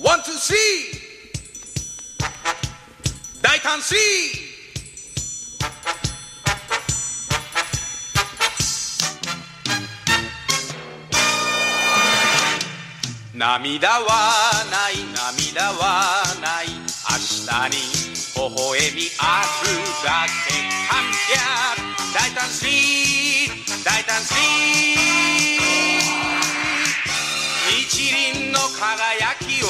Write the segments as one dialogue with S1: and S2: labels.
S1: ワン・ツー to ー大胆 see 涙はない涙はない。明日に微笑みあるだけ観客大胆 see 大胆 see 日輪の輝きを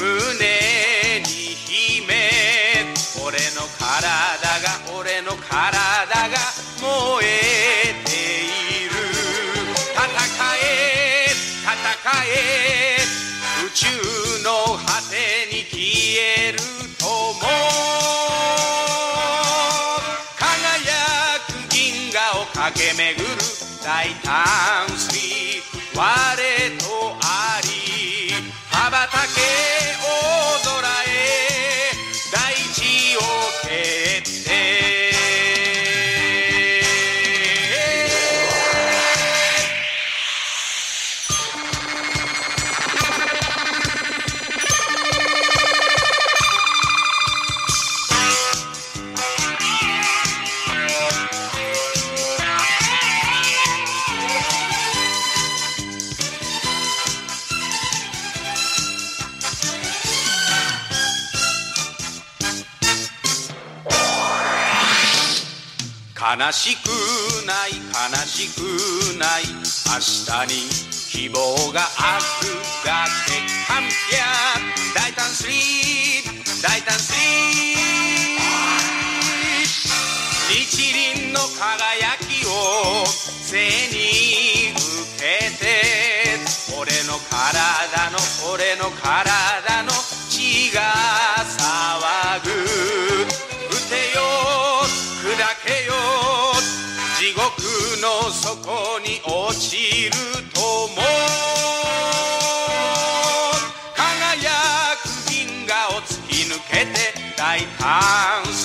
S1: 胸に秘め俺の体が俺の体が燃えている。戦え戦え。宇宙の果てに消えるとも輝く銀河を駆け巡る大胆水我悲しくない悲しくない。明日に希望があるだけハンピャ大胆スリー大胆スリー日輪の輝きを背に受けて俺の体の俺の体の血が騒ぐ。の底に落ちるとも輝く銀河を突き抜けて大胆水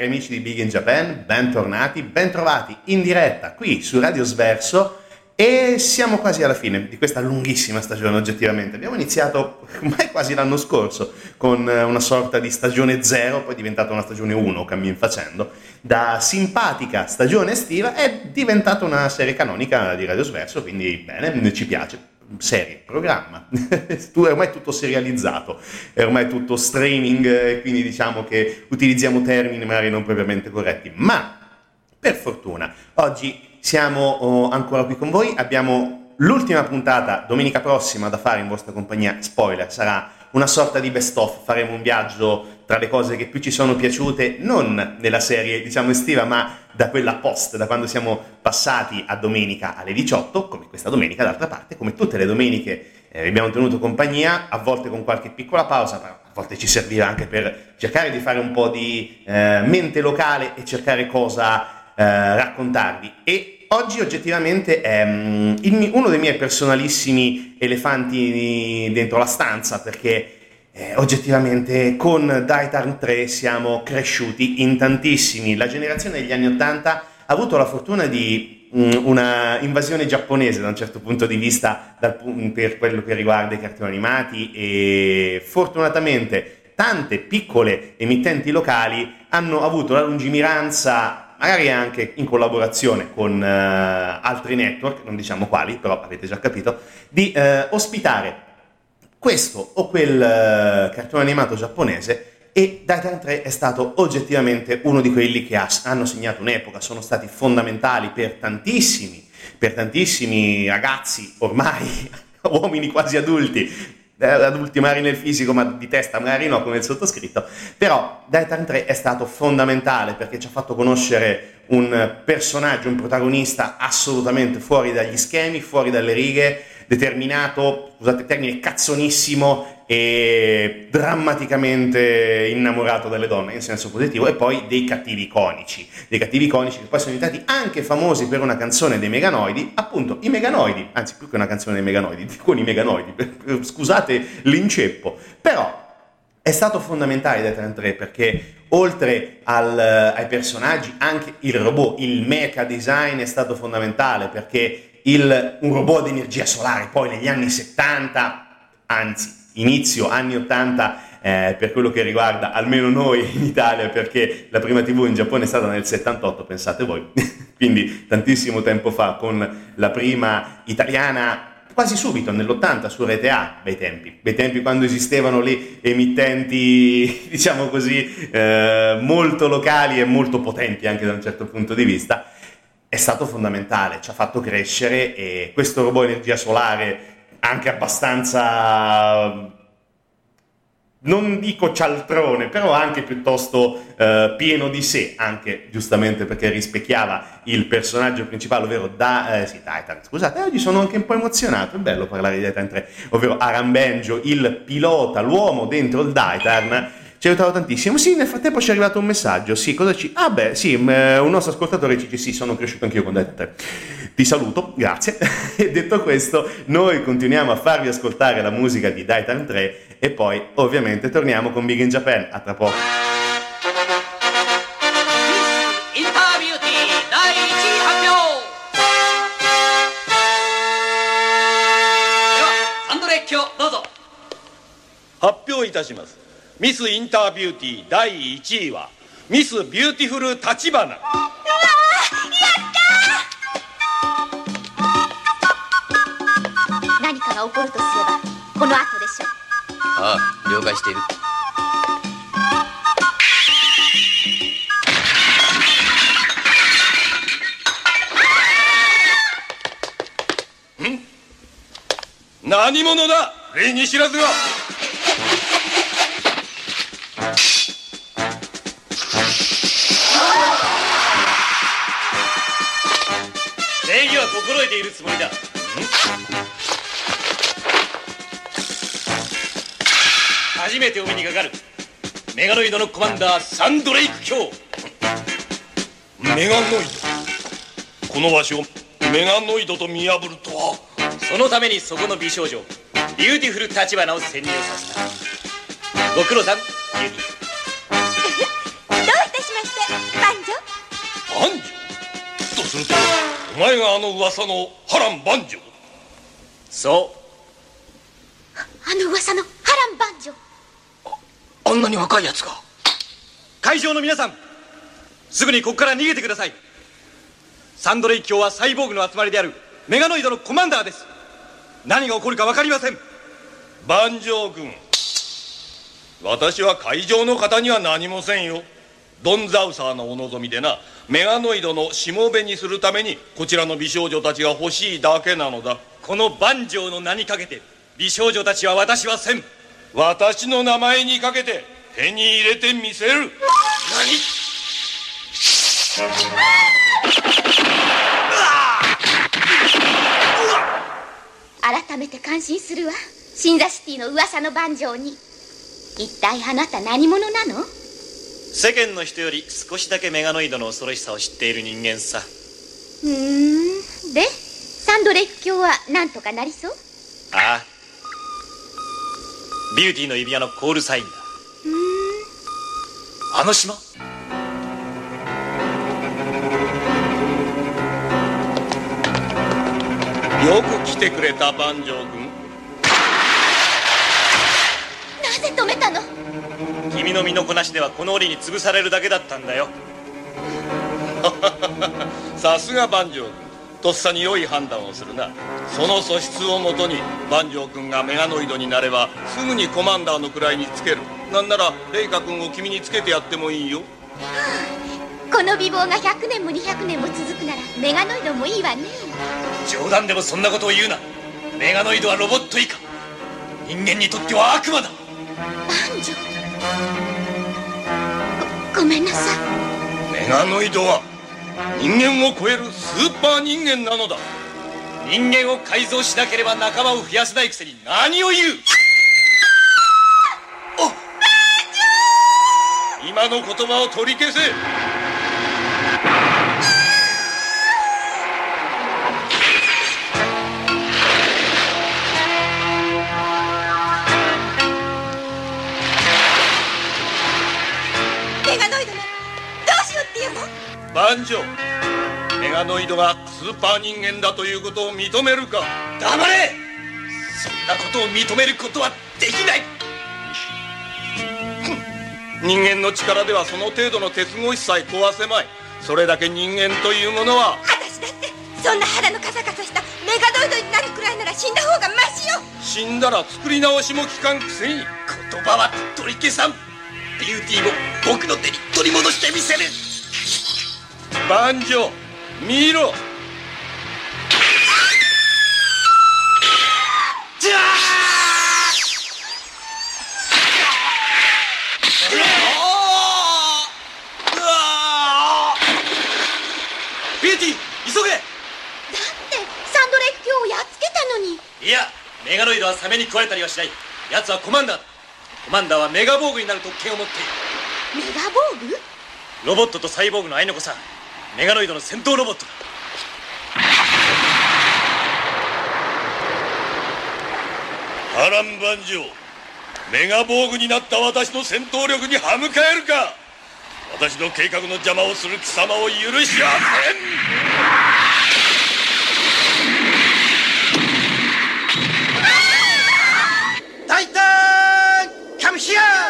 S2: Cari amici di Big in Japan, bentornati, bentrovati in diretta qui su Radio Sverso e siamo quasi alla fine di questa lunghissima stagione oggettivamente. Abbiamo iniziato ormai quasi l'anno scorso con una sorta di stagione zero, poi è diventata una stagione 1, cammin facendo. Da simpatica stagione estiva è diventata una serie canonica di Radio Sverso, quindi bene, ci piace serie, programma, tu è ormai tutto serializzato, è ormai tutto streaming, e quindi diciamo che utilizziamo termini magari non propriamente corretti, ma per fortuna oggi siamo oh, ancora qui con voi, abbiamo l'ultima puntata domenica prossima da fare in vostra compagnia, spoiler, sarà una sorta di best of, faremo un viaggio tra le cose che più ci sono piaciute, non nella serie diciamo estiva, ma da quella post, da quando siamo passati a domenica alle 18, come questa domenica d'altra parte, come tutte le domeniche eh, abbiamo tenuto compagnia, a volte con qualche piccola pausa, ma a volte ci serviva anche per cercare di fare un po' di eh, mente locale e cercare cosa eh, raccontarvi. E oggi oggettivamente è um, il, uno dei miei personalissimi elefanti dentro la stanza, perché eh, oggettivamente con Daitarn 3 siamo cresciuti in tantissimi. La generazione degli anni 80 ha avuto la fortuna di um, una invasione giapponese da un certo punto di vista dal, per quello che riguarda i cartoni animati e fortunatamente tante piccole emittenti locali hanno avuto la lungimiranza magari anche in collaborazione con uh, altri network, non diciamo quali, però avete già capito, di uh, ospitare questo o quel uh, cartone animato giapponese e Daitan 3 è stato oggettivamente uno di quelli che ha, hanno segnato un'epoca, sono stati fondamentali per tantissimi, per tantissimi ragazzi ormai, uomini quasi adulti, eh, adulti magari nel fisico ma di testa magari no come il sottoscritto, però Daitan 3 è stato fondamentale perché ci ha fatto conoscere un personaggio, un protagonista assolutamente fuori dagli schemi, fuori dalle righe, determinato, scusate il termine, cazzonissimo e drammaticamente innamorato delle donne in senso positivo e poi dei cattivi iconici, dei cattivi iconici che poi sono diventati anche famosi per una canzone dei Meganoidi, appunto i Meganoidi, anzi più che una canzone dei Meganoidi, con i Meganoidi, scusate l'inceppo, però è stato fondamentale Death 3 perché oltre al, ai personaggi anche il robot, il mecha design è stato fondamentale perché il, un robot di energia solare. Poi negli anni 70, anzi inizio anni 80 eh, per quello che riguarda almeno noi in Italia perché la prima tv in Giappone è stata nel 78 pensate voi. Quindi tantissimo tempo fa con la prima italiana quasi subito, nell'80 su Rete A, bei tempi, bei tempi quando esistevano le emittenti, diciamo così, eh, molto locali e molto potenti anche da un certo punto di vista, è stato fondamentale, ci ha fatto crescere e questo robot energia solare anche abbastanza non dico cialtrone, però anche piuttosto eh, pieno di sé, anche giustamente perché rispecchiava il personaggio principale, ovvero da, eh, sì, Titan. Scusate, oggi sono anche un po' emozionato, è bello parlare di Titan 3, ovvero Aran Benjo, il pilota, l'uomo dentro il Titan. 180 tantissimo. Sì, nel frattempo ci è arrivato un messaggio. Sì, cosa ci. Ah, beh, sì, un nostro ascoltatore ci dice: Sì, sono cresciuto anch'io con te. Ti saluto, grazie. e detto questo, noi continuiamo a farvi ascoltare la musica di Daitan 3 e poi, ovviamente, torniamo con Big in Japan. A tra poco.
S3: Happy いたしますミスインタービューティー第1位はミスビューティフル立花
S4: 何かが起こるとすればこの後でしょう。
S5: ああ了解している。
S3: 何者だ？礼に知らずが
S5: 心得ているつもりだ。初めてお目にかかる。メガロイドのコマンダーサンドレイク卿
S3: メガノイド。このわしをメガノイドと見破るとは。
S5: そのためにそこの美少女ビューティフル立花を潜入させた。ご苦労さん。ビュ
S3: 前があの噂の波乱万丈。
S5: そう。
S4: あの噂の波乱万女
S3: あんなに若いやつが。
S5: 会場の皆さんすぐにここから逃げてください。サンドレイ卿はサイボーグの集まりであるメガノイドのコマンダーです。何が起こるか分かりません。
S3: 万丈君私は会場の方には何もせんよドンザウサーのお望みでなメガノイドのしもべにするためにこちらの美少女たちが欲しいだけなのだ。
S5: この万丈の名にかけて美少女たちは私はせん。
S3: 私の名前にかけて手に入れてみせる。何？
S4: 改めて感心するわ。シンザシティの噂の万丈に。一体あなた何者なの？
S5: 世間の人より少しだけメガノイドの恐ろしさを知っている人間さ。
S4: うーん。でサンドレック卿は何とかなりそう？
S5: ああ。ビューティーの指輪のコールサインだ。あの島。
S3: よく来てくれた万丈君
S5: 君の身のこなしではこの檻に潰されるだけだったんだよ。
S3: さすが万丈君とっさに良い判断をするな。その素質をもとに万丈君がメガノイドになればすぐにコマンダーの位につける。なんならレイカ君を君につけてやってもいいよ。
S4: この美貌が100年も200年も続くならメガノイドもいいわね。
S5: 冗談でもそんなことを言うな。メガノイドはロボット以下。人間にとっては悪魔だ。
S4: 万丈ごごめんなさい。
S3: メガノイドは人間を超えるスーパー人間なのだ。
S5: 人間を改造しなければ仲間を増やせないくせに何を言う。
S3: 今の言葉を取り消せ万丈メガノイドがスーパー人間だということを認めるか。
S5: 黙れ。そんなことを認めることはできない。
S3: 人間の力ではその程度の鉄格子さえ壊せまい。それだけ人間というものは。
S6: 私だってそんな腹のカサカサしたメガノイドになるくらいなら死んだ方がマシよ。
S3: 死んだら作り直しも効かんくせに。
S5: 言葉は取り消さん。ビューティーを僕の手に取り戻してみせる
S3: 万丈。見ろ。
S5: じゃあビュー。ティー。急げ。
S4: だってサンドレイク卿をやっつけたのに。
S5: いやメガノイドはサメに食われたりはしない。奴はコマンダーだ。コマンダーはメガボーグになる特権を持っている。
S4: メガボーグ？
S5: ロボットとサイボーグの愛の子さんメガノイドの戦闘ロボットだ。
S3: 波乱万丈。メガ防具になった私の戦闘力に歯向かえるか。私の計画の邪魔をする貴様を許しはせん。
S5: タイタン!カムヒア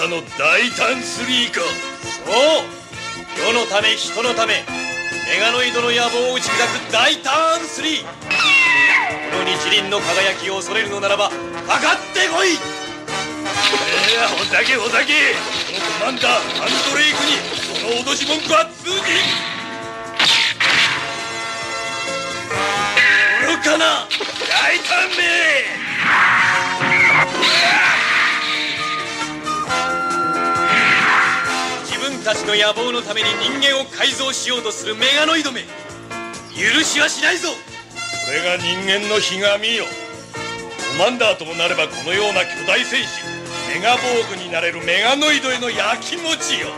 S3: 噂の大胆3か。
S5: そう。世のため人のためメガノイドの野望を打ち砕く大ターン3この日輪の輝きを恐れるのならばかかってこい。
S3: ええほざけほざけ。このコマンダーアンドレイクにその脅し文句は通じん。愚かな大胆め
S5: 自分たちの野望のために人間を改造しようとするメガノイドめ。許しはしないぞ。
S3: これが人間のひがみよ。コマンダーともなればこのような巨大戦士。メガボーグになれるメガノイドへのやきもちよ。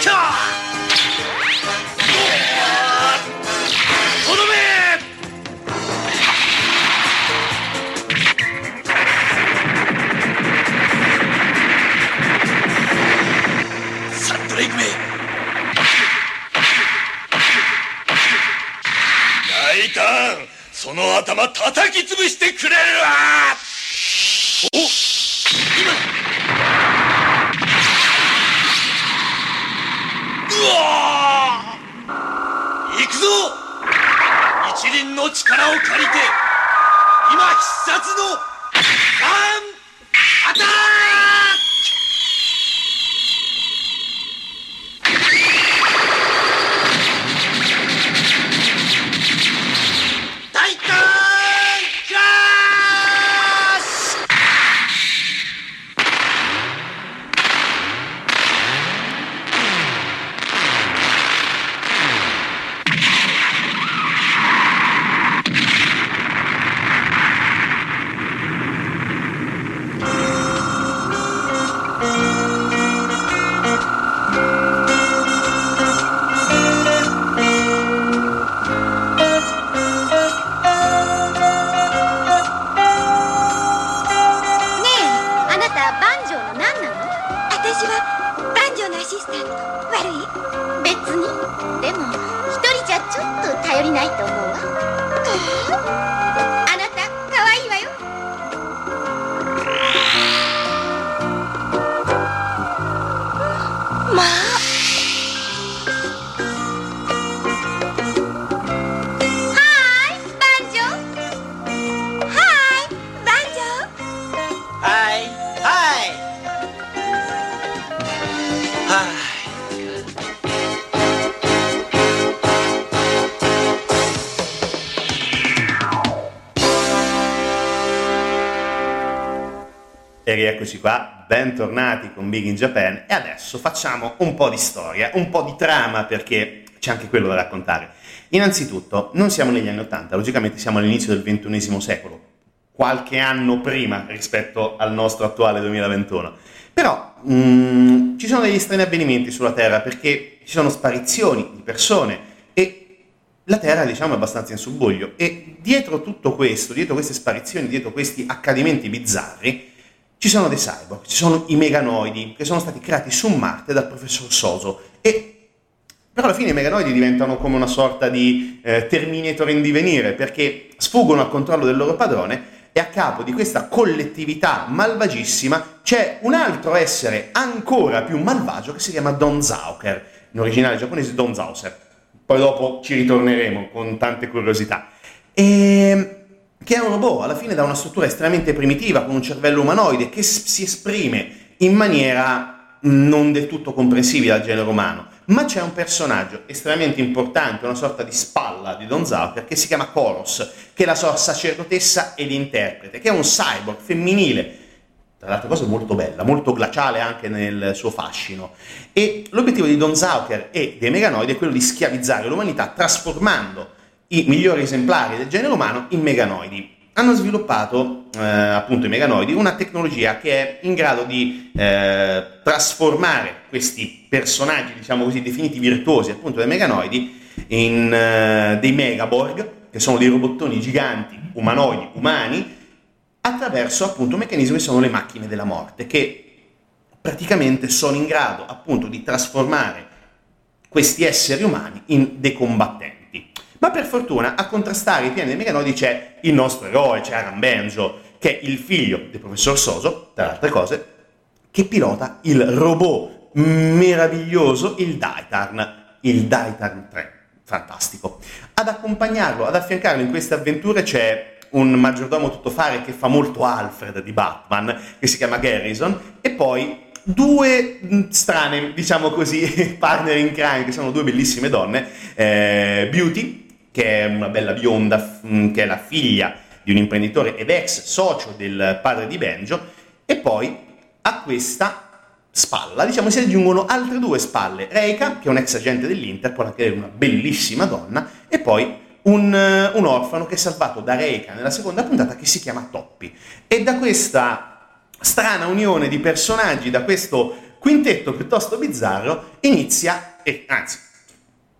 S5: キャー
S3: 大胆その頭叩き潰してくれるわ。お今。
S5: うわ行くぞ。一輪の力を借りて今必殺のガンアタック
S2: E rieccoci qua, bentornati con Big in Japan e adesso facciamo un po' di storia, un po' di trama perché c'è anche quello da raccontare. Innanzitutto, non siamo negli anni Ottanta, logicamente siamo all'inizio del XXI secolo, qualche anno prima rispetto al nostro attuale 2021. Però mh, mm, ci sono degli strani avvenimenti sulla Terra perché ci sono sparizioni di persone e la Terra diciamo è abbastanza in subbuglio e dietro tutto questo, dietro queste sparizioni, dietro questi accadimenti bizzarri, ci sono dei cyborg, ci sono i meganoidi che sono stati creati su Marte dal professor Soso e però alla fine i meganoidi diventano come una sorta di eh, Terminator in divenire perché sfuggono al controllo del loro padrone e a capo di questa collettività malvagissima c'è un altro essere ancora più malvagio che si chiama Don Zauker, in originale giapponese Don Zauser. Poi dopo ci ritorneremo con tante curiosità. E che è un robot, alla fine da una struttura estremamente primitiva, con un cervello umanoide, che si esprime in maniera non del tutto comprensibile al genere umano. Ma c'è un personaggio estremamente importante, una sorta di spalla di Don Zauker, che si chiama Koros, che è la sua sacerdotessa ed interprete, che è un cyborg femminile, tra le altre cose molto bella, molto glaciale anche nel suo fascino. E l'obiettivo di Don Zauker e dei Meganoidi è quello di schiavizzare l'umanità trasformando i migliori esemplari del genere umano in meganoidi. Hanno sviluppato, eh, appunto, i meganoidi, una tecnologia che è in grado di eh, trasformare questi personaggi, diciamo così, definiti virtuosi, appunto, dei meganoidi, in eh, dei megaborg, che sono dei robottoni giganti, umanoidi, umani, attraverso, appunto, meccanismi che sono le macchine della morte, che praticamente sono in grado, appunto, di trasformare questi esseri umani in dei combattenti. Ma per fortuna a contrastare i piani dei Meganoidi c'è il nostro eroe, c'è Aran Benjo, che è il figlio del professor Soso, tra le altre cose, che pilota il robot meraviglioso, il Daitarn, il Daitarn 3. Fantastico. Ad accompagnarlo, ad affiancarlo in queste avventure c'è un maggiordomo tuttofare che fa molto Alfred di Batman, che si chiama Garrison, e poi due strane, diciamo così, partner in crime, che sono due bellissime donne, eh, Beauty, che è una bella bionda, mm, che è la figlia di un imprenditore ed ex socio del padre di Benjo, e poi a questa spalla, diciamo, si aggiungono altre due spalle, Reika, che è un ex agente dell'Interpol, che è una bellissima donna, e poi un, eh, un, orfano che è salvato da Reika nella seconda puntata che si chiama Toppi. E da questa strana unione di personaggi, da questo quintetto piuttosto bizzarro, inizia, e anzi,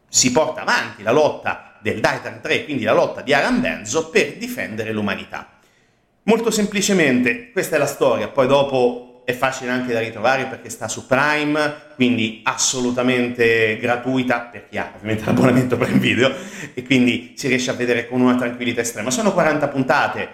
S2: si porta avanti la lotta del Titan 3, quindi la lotta di Aran Benzo per difendere l'umanità. Molto semplicemente, questa è la storia, poi dopo è facile anche da ritrovare perché sta su Prime, quindi assolutamente gratuita per chi ha ovviamente l'abbonamento Prime Video e quindi si riesce a vedere con una tranquillità estrema. Sono 40 puntate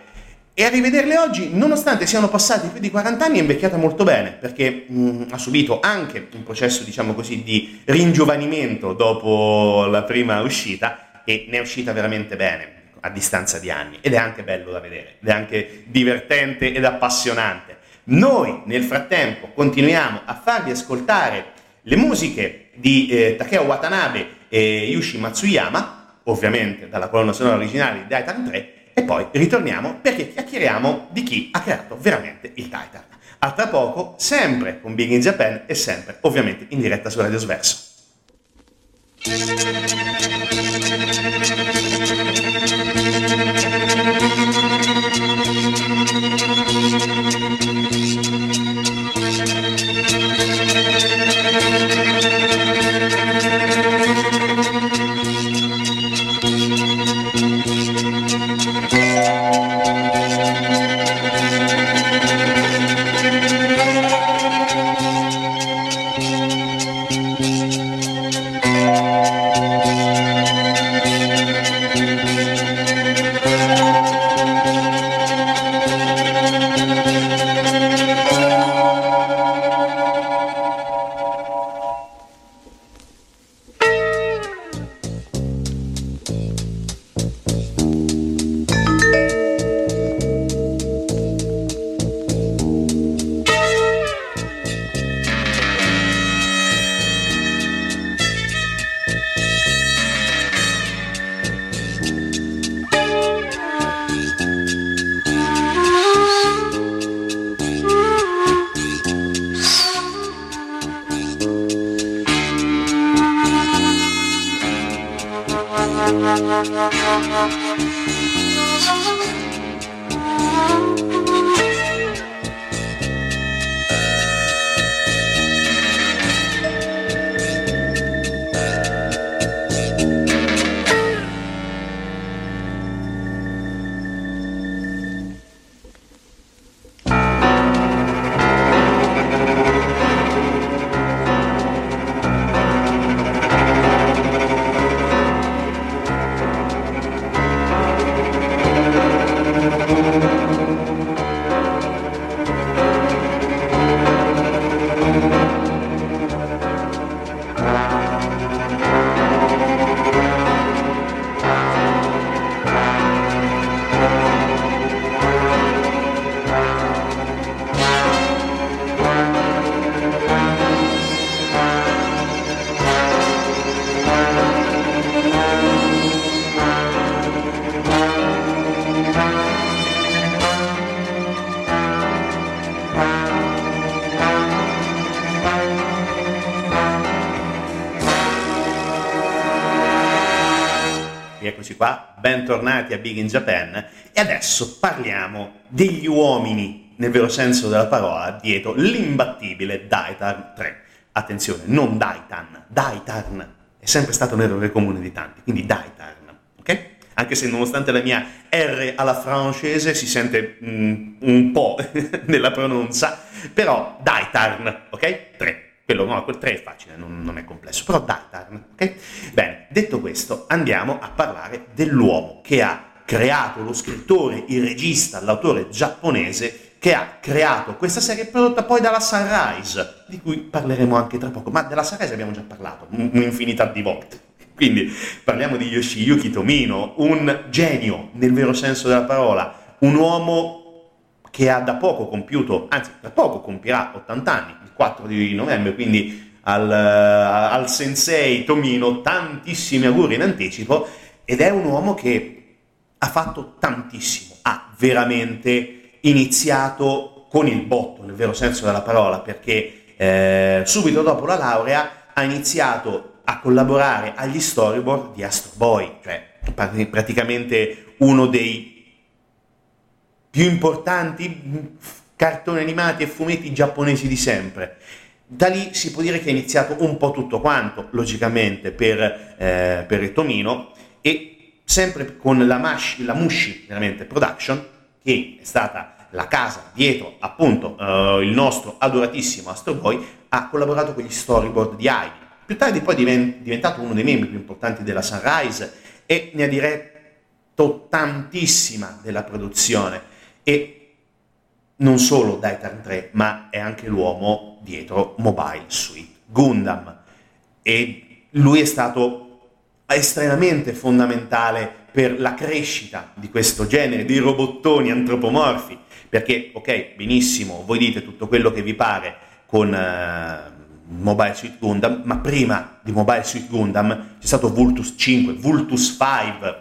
S2: e a rivederle oggi, nonostante siano passati più di 40 anni, è invecchiata molto bene, perché mh, ha subito anche un processo, diciamo così, di ringiovanimento dopo la prima uscita e ne è uscita veramente bene a distanza di anni ed è anche bello da vedere, ed è anche divertente ed appassionante. Noi nel frattempo continuiamo a farvi ascoltare le musiche di eh, Takeo Watanabe e Yushi Matsuyama, ovviamente dalla colonna sonora originale di Titan 3, e poi ritorniamo perché chiacchieriamo di chi ha creato veramente il Titan. A tra poco, sempre con Big in Japan e sempre ovviamente in diretta su Radio Sverso. Thank you. Qua, bentornati a Big in Japan e adesso parliamo degli uomini, nel vero senso della parola, dietro l'imbattibile Daitarn 3. Attenzione, non Daitan, Daitarn è sempre stato un errore comune di tanti, quindi Daitarn, ok? Anche se nonostante la mia R alla francese si sente mm, un po' nella pronuncia, però Daitarn, ok? 3. Quello no, quel 3 è facile, non, non è complesso, però Daitarn, ok? Bene, detto questo, andiamo a parlare dell'uomo che ha creato lo scrittore, il regista, l'autore giapponese che ha creato questa serie prodotta poi dalla Sunrise, di cui parleremo anche tra poco, ma della Sunrise abbiamo già parlato un'infinità di volte. Quindi parliamo di Yoshiyuki Tomino, un genio nel vero senso della parola, un uomo che ha da poco compiuto, anzi da poco compirà 80 anni, 4 di novembre, quindi al, al sensei Tomino tantissimi auguri in anticipo ed è un uomo che ha fatto tantissimo, ha veramente iniziato con il botto, nel vero senso della parola, perché eh, subito dopo la laurea ha iniziato a collaborare agli storyboard di Astro Boy, cioè praticamente uno dei più importanti cartoni animati e fumetti giapponesi di sempre. Da lì si può dire che è iniziato un po' tutto quanto, logicamente, per, eh, per Tomino e sempre con la, Mash, la Mushi veramente, Production, che è stata la casa dietro appunto uh, il nostro adoratissimo Astro Boy, ha collaborato con gli storyboard di Heidi. Più tardi poi è diventato uno dei membri più importanti della Sunrise e ne ha diretto tantissima della produzione e non solo Daitarn 3, ma è anche l'uomo dietro Mobile Suit Gundam. E lui è stato estremamente fondamentale per la crescita di questo genere di robottoni antropomorfi, perché, ok, benissimo, voi dite tutto quello che vi pare con uh, Mobile Suit Gundam, ma prima di Mobile Suit Gundam c'è stato Vultus 5, Vultus 5,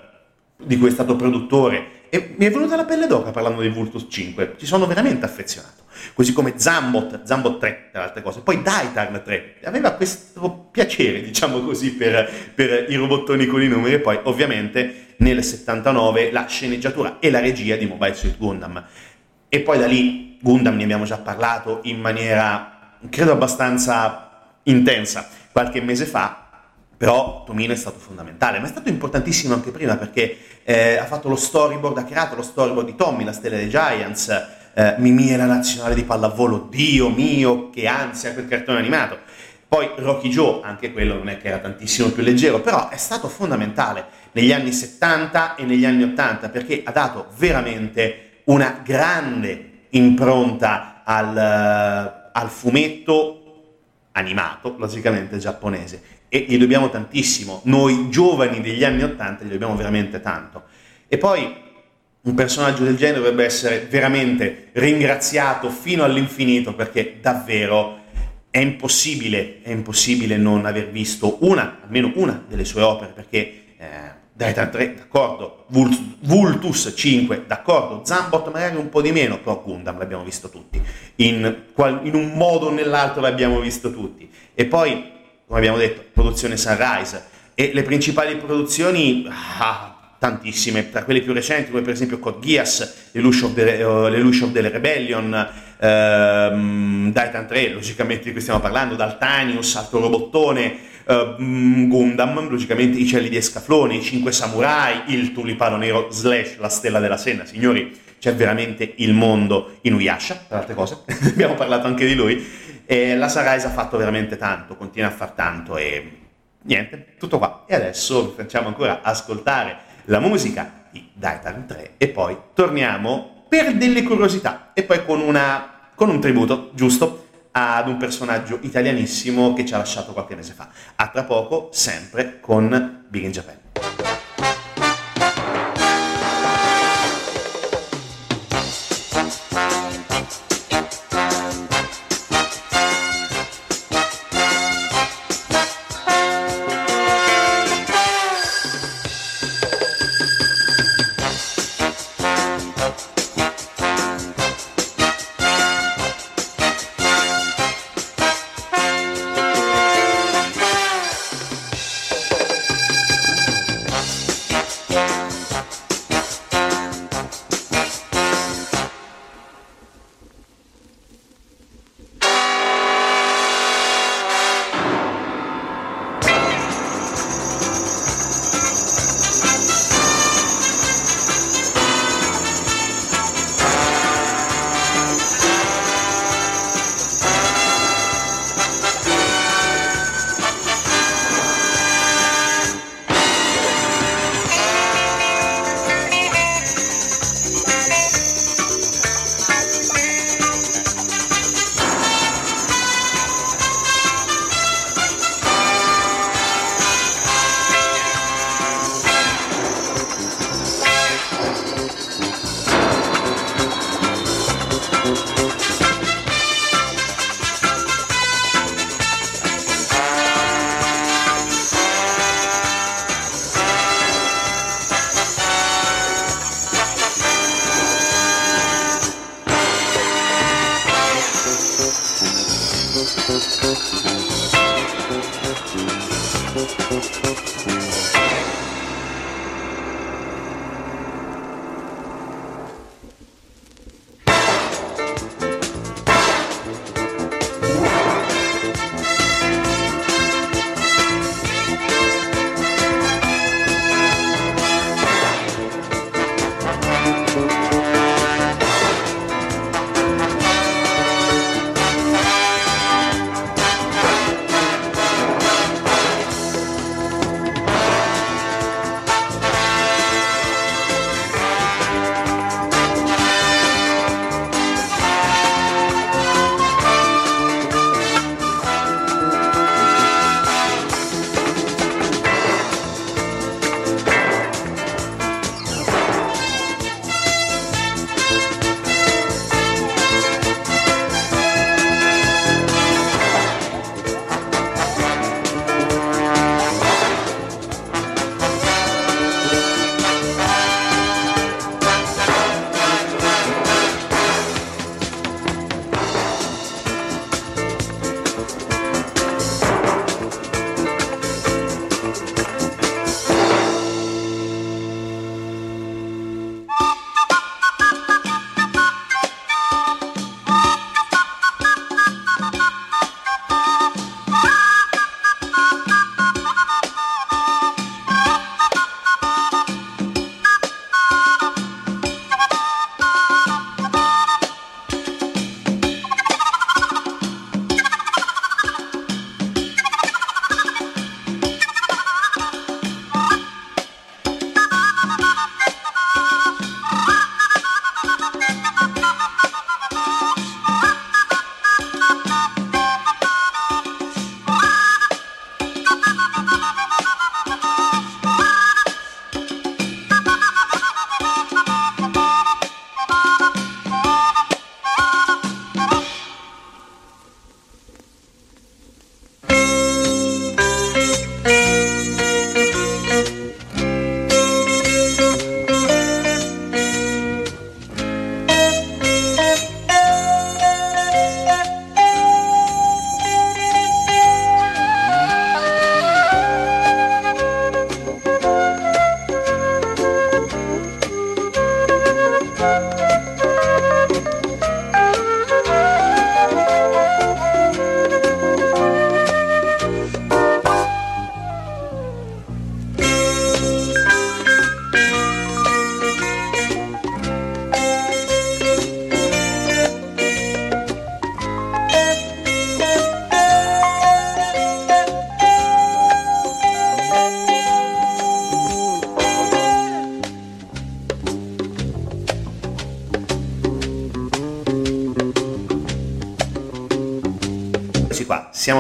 S2: di cui è stato produttore, e mi è venuta la pelle d'oca parlando di Vultus 5, ci sono veramente affezionato. Così come Zambot, Zambot 3, tra le altre cose. Poi Daitarn 3, aveva questo piacere, diciamo così, per, per i robottoni con i numeri. E poi, ovviamente, nel 79 la sceneggiatura e la regia di Mobile Suit Gundam. E poi da lì Gundam ne abbiamo già parlato in maniera, credo, abbastanza intensa qualche mese fa, però Tomino è stato fondamentale, ma è stato importantissimo anche prima perché eh, ha fatto lo storyboard, ha creato lo storyboard di Tommy, la stella dei Giants, eh, Mimì e la nazionale di pallavolo, Dio mio, che ansia quel cartone animato. Poi Rocky Joe, anche quello non è che era tantissimo più leggero, però è stato fondamentale negli anni 70 e negli anni 80 perché ha dato veramente una grande impronta al, al fumetto animato, logicamente giapponese e gli dobbiamo tantissimo. Noi giovani degli anni Ottanta gli dobbiamo veramente tanto. E poi un personaggio del genere dovrebbe essere veramente ringraziato fino all'infinito perché davvero è impossibile, è impossibile non aver visto una, almeno una delle sue opere perché eh, Daitan 3, d'accordo, Vultus 5, d'accordo, Zambot magari un po' di meno, però Gundam l'abbiamo visto tutti, in, in un modo o nell'altro l'abbiamo visto tutti. E poi come abbiamo detto, produzione Sunrise, E le principali produzioni, ah, tantissime, tra quelle più recenti, come per esempio Code Geass, Le Lush of the, uh, Rebellion, ehm, Titan 3, logicamente di cui stiamo parlando, Daltanius, Alto Robottone, uh, Gundam, logicamente i cieli di Escaflone, i Cinque Samurai, il Tulipano Nero slash la Stella della Senna, signori, c'è veramente il mondo Inuyasha, tra altre cose, abbiamo parlato anche di lui, e la Sarais ha fatto veramente tanto, continua a far tanto e niente, tutto qua. E adesso facciamo ancora ascoltare la musica di Daitan 3 e poi torniamo per delle curiosità e poi con, una, con un tributo, giusto, ad un personaggio italianissimo che ci ha lasciato qualche mese fa. A tra poco, sempre con Big in Japan.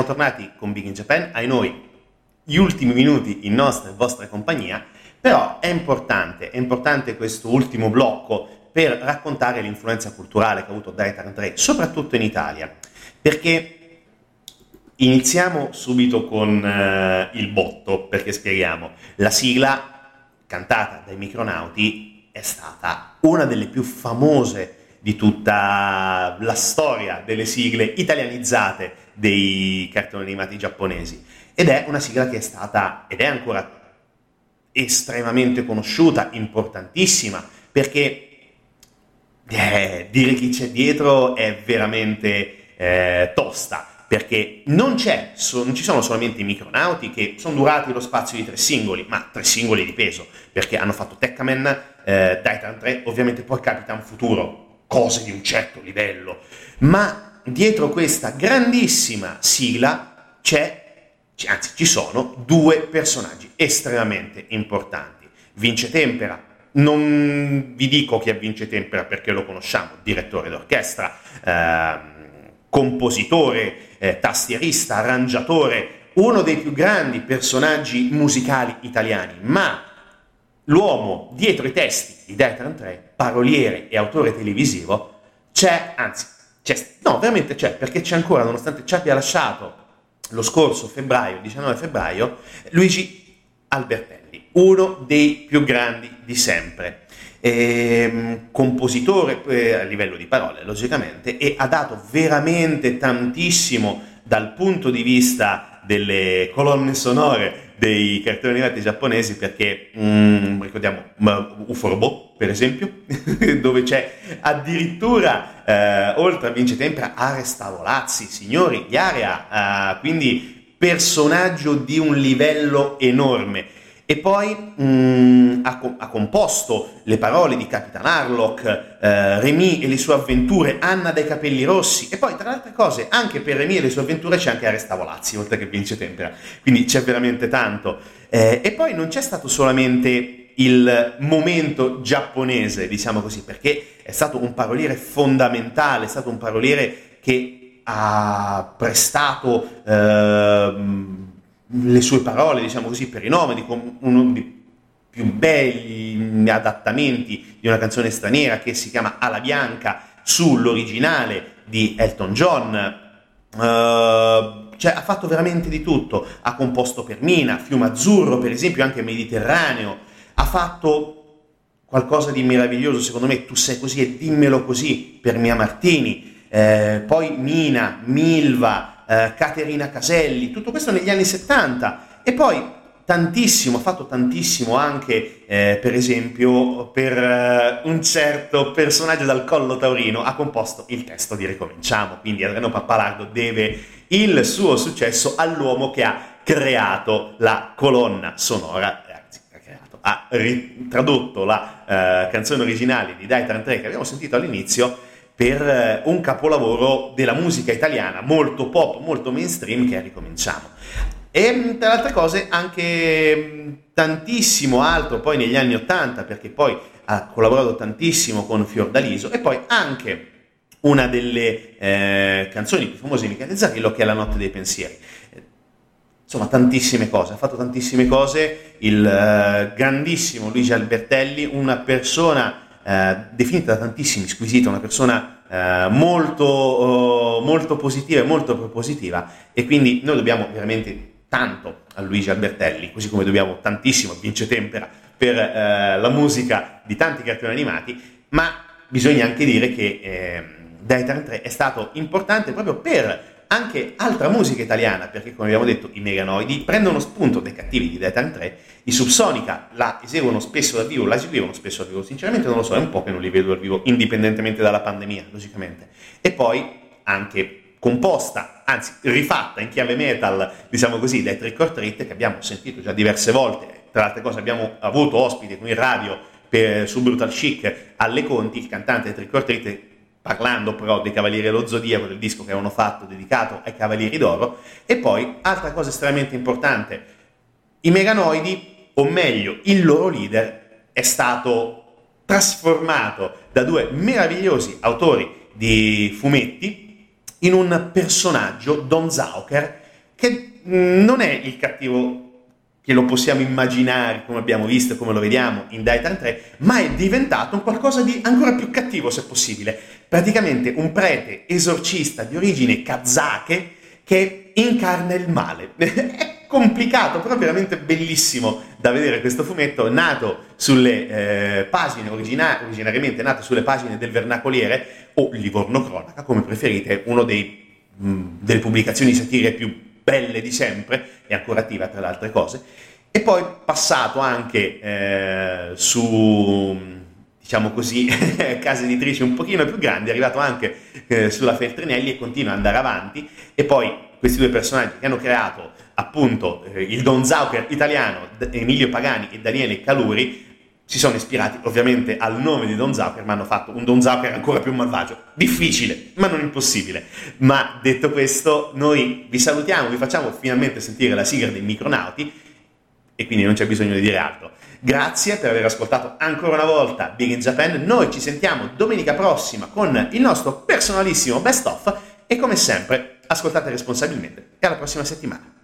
S2: Tornati con Big in Japan, ai noi gli ultimi minuti in nostra e vostra compagnia, però è importante, è importante questo ultimo blocco per raccontare l'influenza culturale che ha avuto Daitan 3, soprattutto in Italia, perché iniziamo subito con uh, il botto, perché spieghiamo, la sigla cantata dai Micronauti è stata una delle più famose di tutta la storia delle sigle italianizzate dei cartoni animati giapponesi. Ed è una sigla che è stata ed è ancora estremamente conosciuta, importantissima, perché eh, dire chi c'è dietro è veramente eh, tosta, perché non, so, non, ci sono solamente i micronauti che sono durati lo spazio di tre singoli, ma tre singoli di peso, perché hanno fatto Tekkaman, eh, Titan 3, ovviamente poi Capitan Futuro, cose di un certo livello, ma dietro questa grandissima sigla c'è, anzi ci sono due personaggi estremamente importanti. Vince Tempera, non vi dico chi è Vince Tempera perché lo conosciamo, direttore d'orchestra, eh, compositore, eh, tastierista, arrangiatore, uno dei più grandi personaggi musicali italiani, ma l'uomo dietro i testi di Detran 3, paroliere e autore televisivo, c'è, anzi, c'è, no, veramente c'è, perché c'è ancora, nonostante ci abbia lasciato lo scorso febbraio, 19 febbraio, Luigi Albertelli, uno dei più grandi di sempre. Eh, compositore eh, a livello di parole, logicamente, e ha dato veramente tantissimo dal punto di vista delle colonne sonore dei cartoni animati giapponesi perché mm, ricordiamo Uforobo per esempio dove c'è addirittura eh, oltre a Vince Tempera Ares Tavolazzi signori di area eh, quindi personaggio di un livello enorme e poi mh, mm, ha, ha, composto le parole di Capitan Harlock, eh, Remy e le sue avventure, Anna dai capelli rossi e poi tra le altre cose anche per Remy e le sue avventure c'è anche Aresta Volazzi, oltre che Vince Tempera, quindi c'è veramente tanto. Eh, e poi non c'è stato solamente il momento giapponese, diciamo così, perché è stato un paroliere fondamentale, è stato un paroliere che ha prestato... Eh, le sue parole, diciamo così, per i nomadi, uno dei più belli adattamenti di una canzone straniera che si chiama Ala Bianca sull'originale di Elton John. Uh, cioè, ha fatto veramente di tutto. Ha composto per Mina, Fiume Azzurro, per esempio, anche Mediterraneo. Ha fatto qualcosa di meraviglioso, secondo me. Tu sei così e dimmelo così per Mia Martini. Eh, poi Mina, Milva, eh, Caterina Caselli, tutto questo negli anni 70 e poi tantissimo, ha fatto tantissimo anche eh, per esempio per eh, un certo personaggio dal collo taurino ha composto il testo di Ricominciamo, quindi Adriano Pappalardo deve il suo successo all'uomo che ha creato la colonna sonora ha tradotto la uh, canzone originale di Dai 3 che abbiamo sentito all'inizio per eh, un capolavoro della musica italiana molto pop, molto mainstream che è Ricominciamo. E mm, tra le altre cose anche mm, tantissimo altro poi negli anni Ottanta perché poi ha collaborato tantissimo con Fiordaliso e poi anche una delle eh, canzoni più famose di Michele Zarillo che è La notte dei pensieri. Insomma, tantissime cose, ha fatto tantissime cose il eh, grandissimo Luigi Albertelli, una persona eh, definita da tantissimi squisita, una persona eh, molto, oh, molto positiva e molto propositiva. E quindi noi dobbiamo veramente tanto a Luigi Albertelli, così come dobbiamo tantissimo a Vince Tempera per eh, la musica di tanti cartoni animati, ma bisogna anche dire che eh, Daitan 3 è stato importante proprio per anche altra musica italiana, perché come abbiamo detto i Meganoidi prendono spunto dai cattivi di Detan 3, i Subsonica la eseguono spesso dal vivo, la eseguivano spesso dal vivo, sinceramente non lo so, è un po' che non li vedo dal vivo, indipendentemente dalla pandemia, logicamente. E poi anche composta, anzi rifatta in chiave metal, diciamo così, dai Trick or Treat, che abbiamo sentito già diverse volte, tra altre cose abbiamo avuto ospite qui in radio per, su Brutal Chic alle Conti, il cantante dei Trick or Treat parlando però dei Cavalieri dello Zodiaco, del disco che avevano fatto dedicato ai Cavalieri d'Oro, e poi, altra cosa estremamente importante, i Meganoidi, o meglio, il loro leader, è stato trasformato da due meravigliosi autori di fumetti, in un personaggio, Don Zauker, che mm, non è il cattivo che lo possiamo immaginare come abbiamo visto come lo vediamo in Daitan 3, ma è diventato un qualcosa di ancora più cattivo se possibile. Praticamente un prete esorcista di origine kazake che incarna il male. è complicato, però veramente bellissimo da vedere questo fumetto, nato sulle eh, pagine, origina- originariamente nato sulle pagine del Vernacoliere o Livorno Cronaca, come preferite, una delle pubblicazioni satire più belle di sempre e ancora attiva tra le altre cose. E poi passato anche eh, su, diciamo così, case editrici un pochino più grandi, è arrivato anche eh, sulla Feltrinelli e continua ad andare avanti. E poi questi due personaggi che hanno creato appunto eh, il Don Zauker italiano, Emilio Pagani e Daniele Caluri, si sono ispirati ovviamente al nome di Don Zauker, ma hanno fatto un Don Zauker ancora più malvagio. Difficile, ma non impossibile. Ma detto questo, noi vi salutiamo, vi facciamo finalmente sentire la sigla dei Micronauti e quindi non c'è bisogno di dire altro. Grazie per aver ascoltato ancora una volta Big in Japan. Noi ci sentiamo domenica prossima con il nostro personalissimo best of e come sempre ascoltate responsabilmente e alla prossima settimana.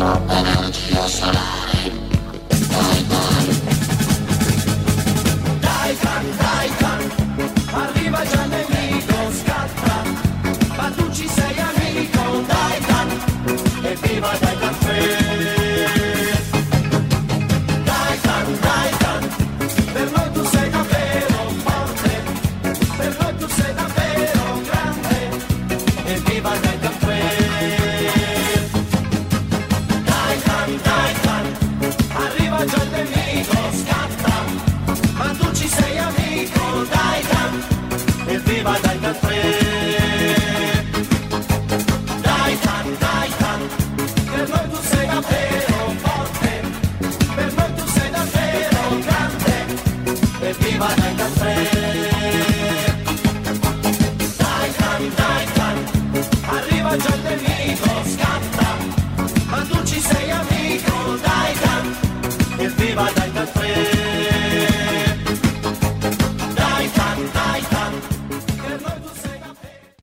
S7: Yes,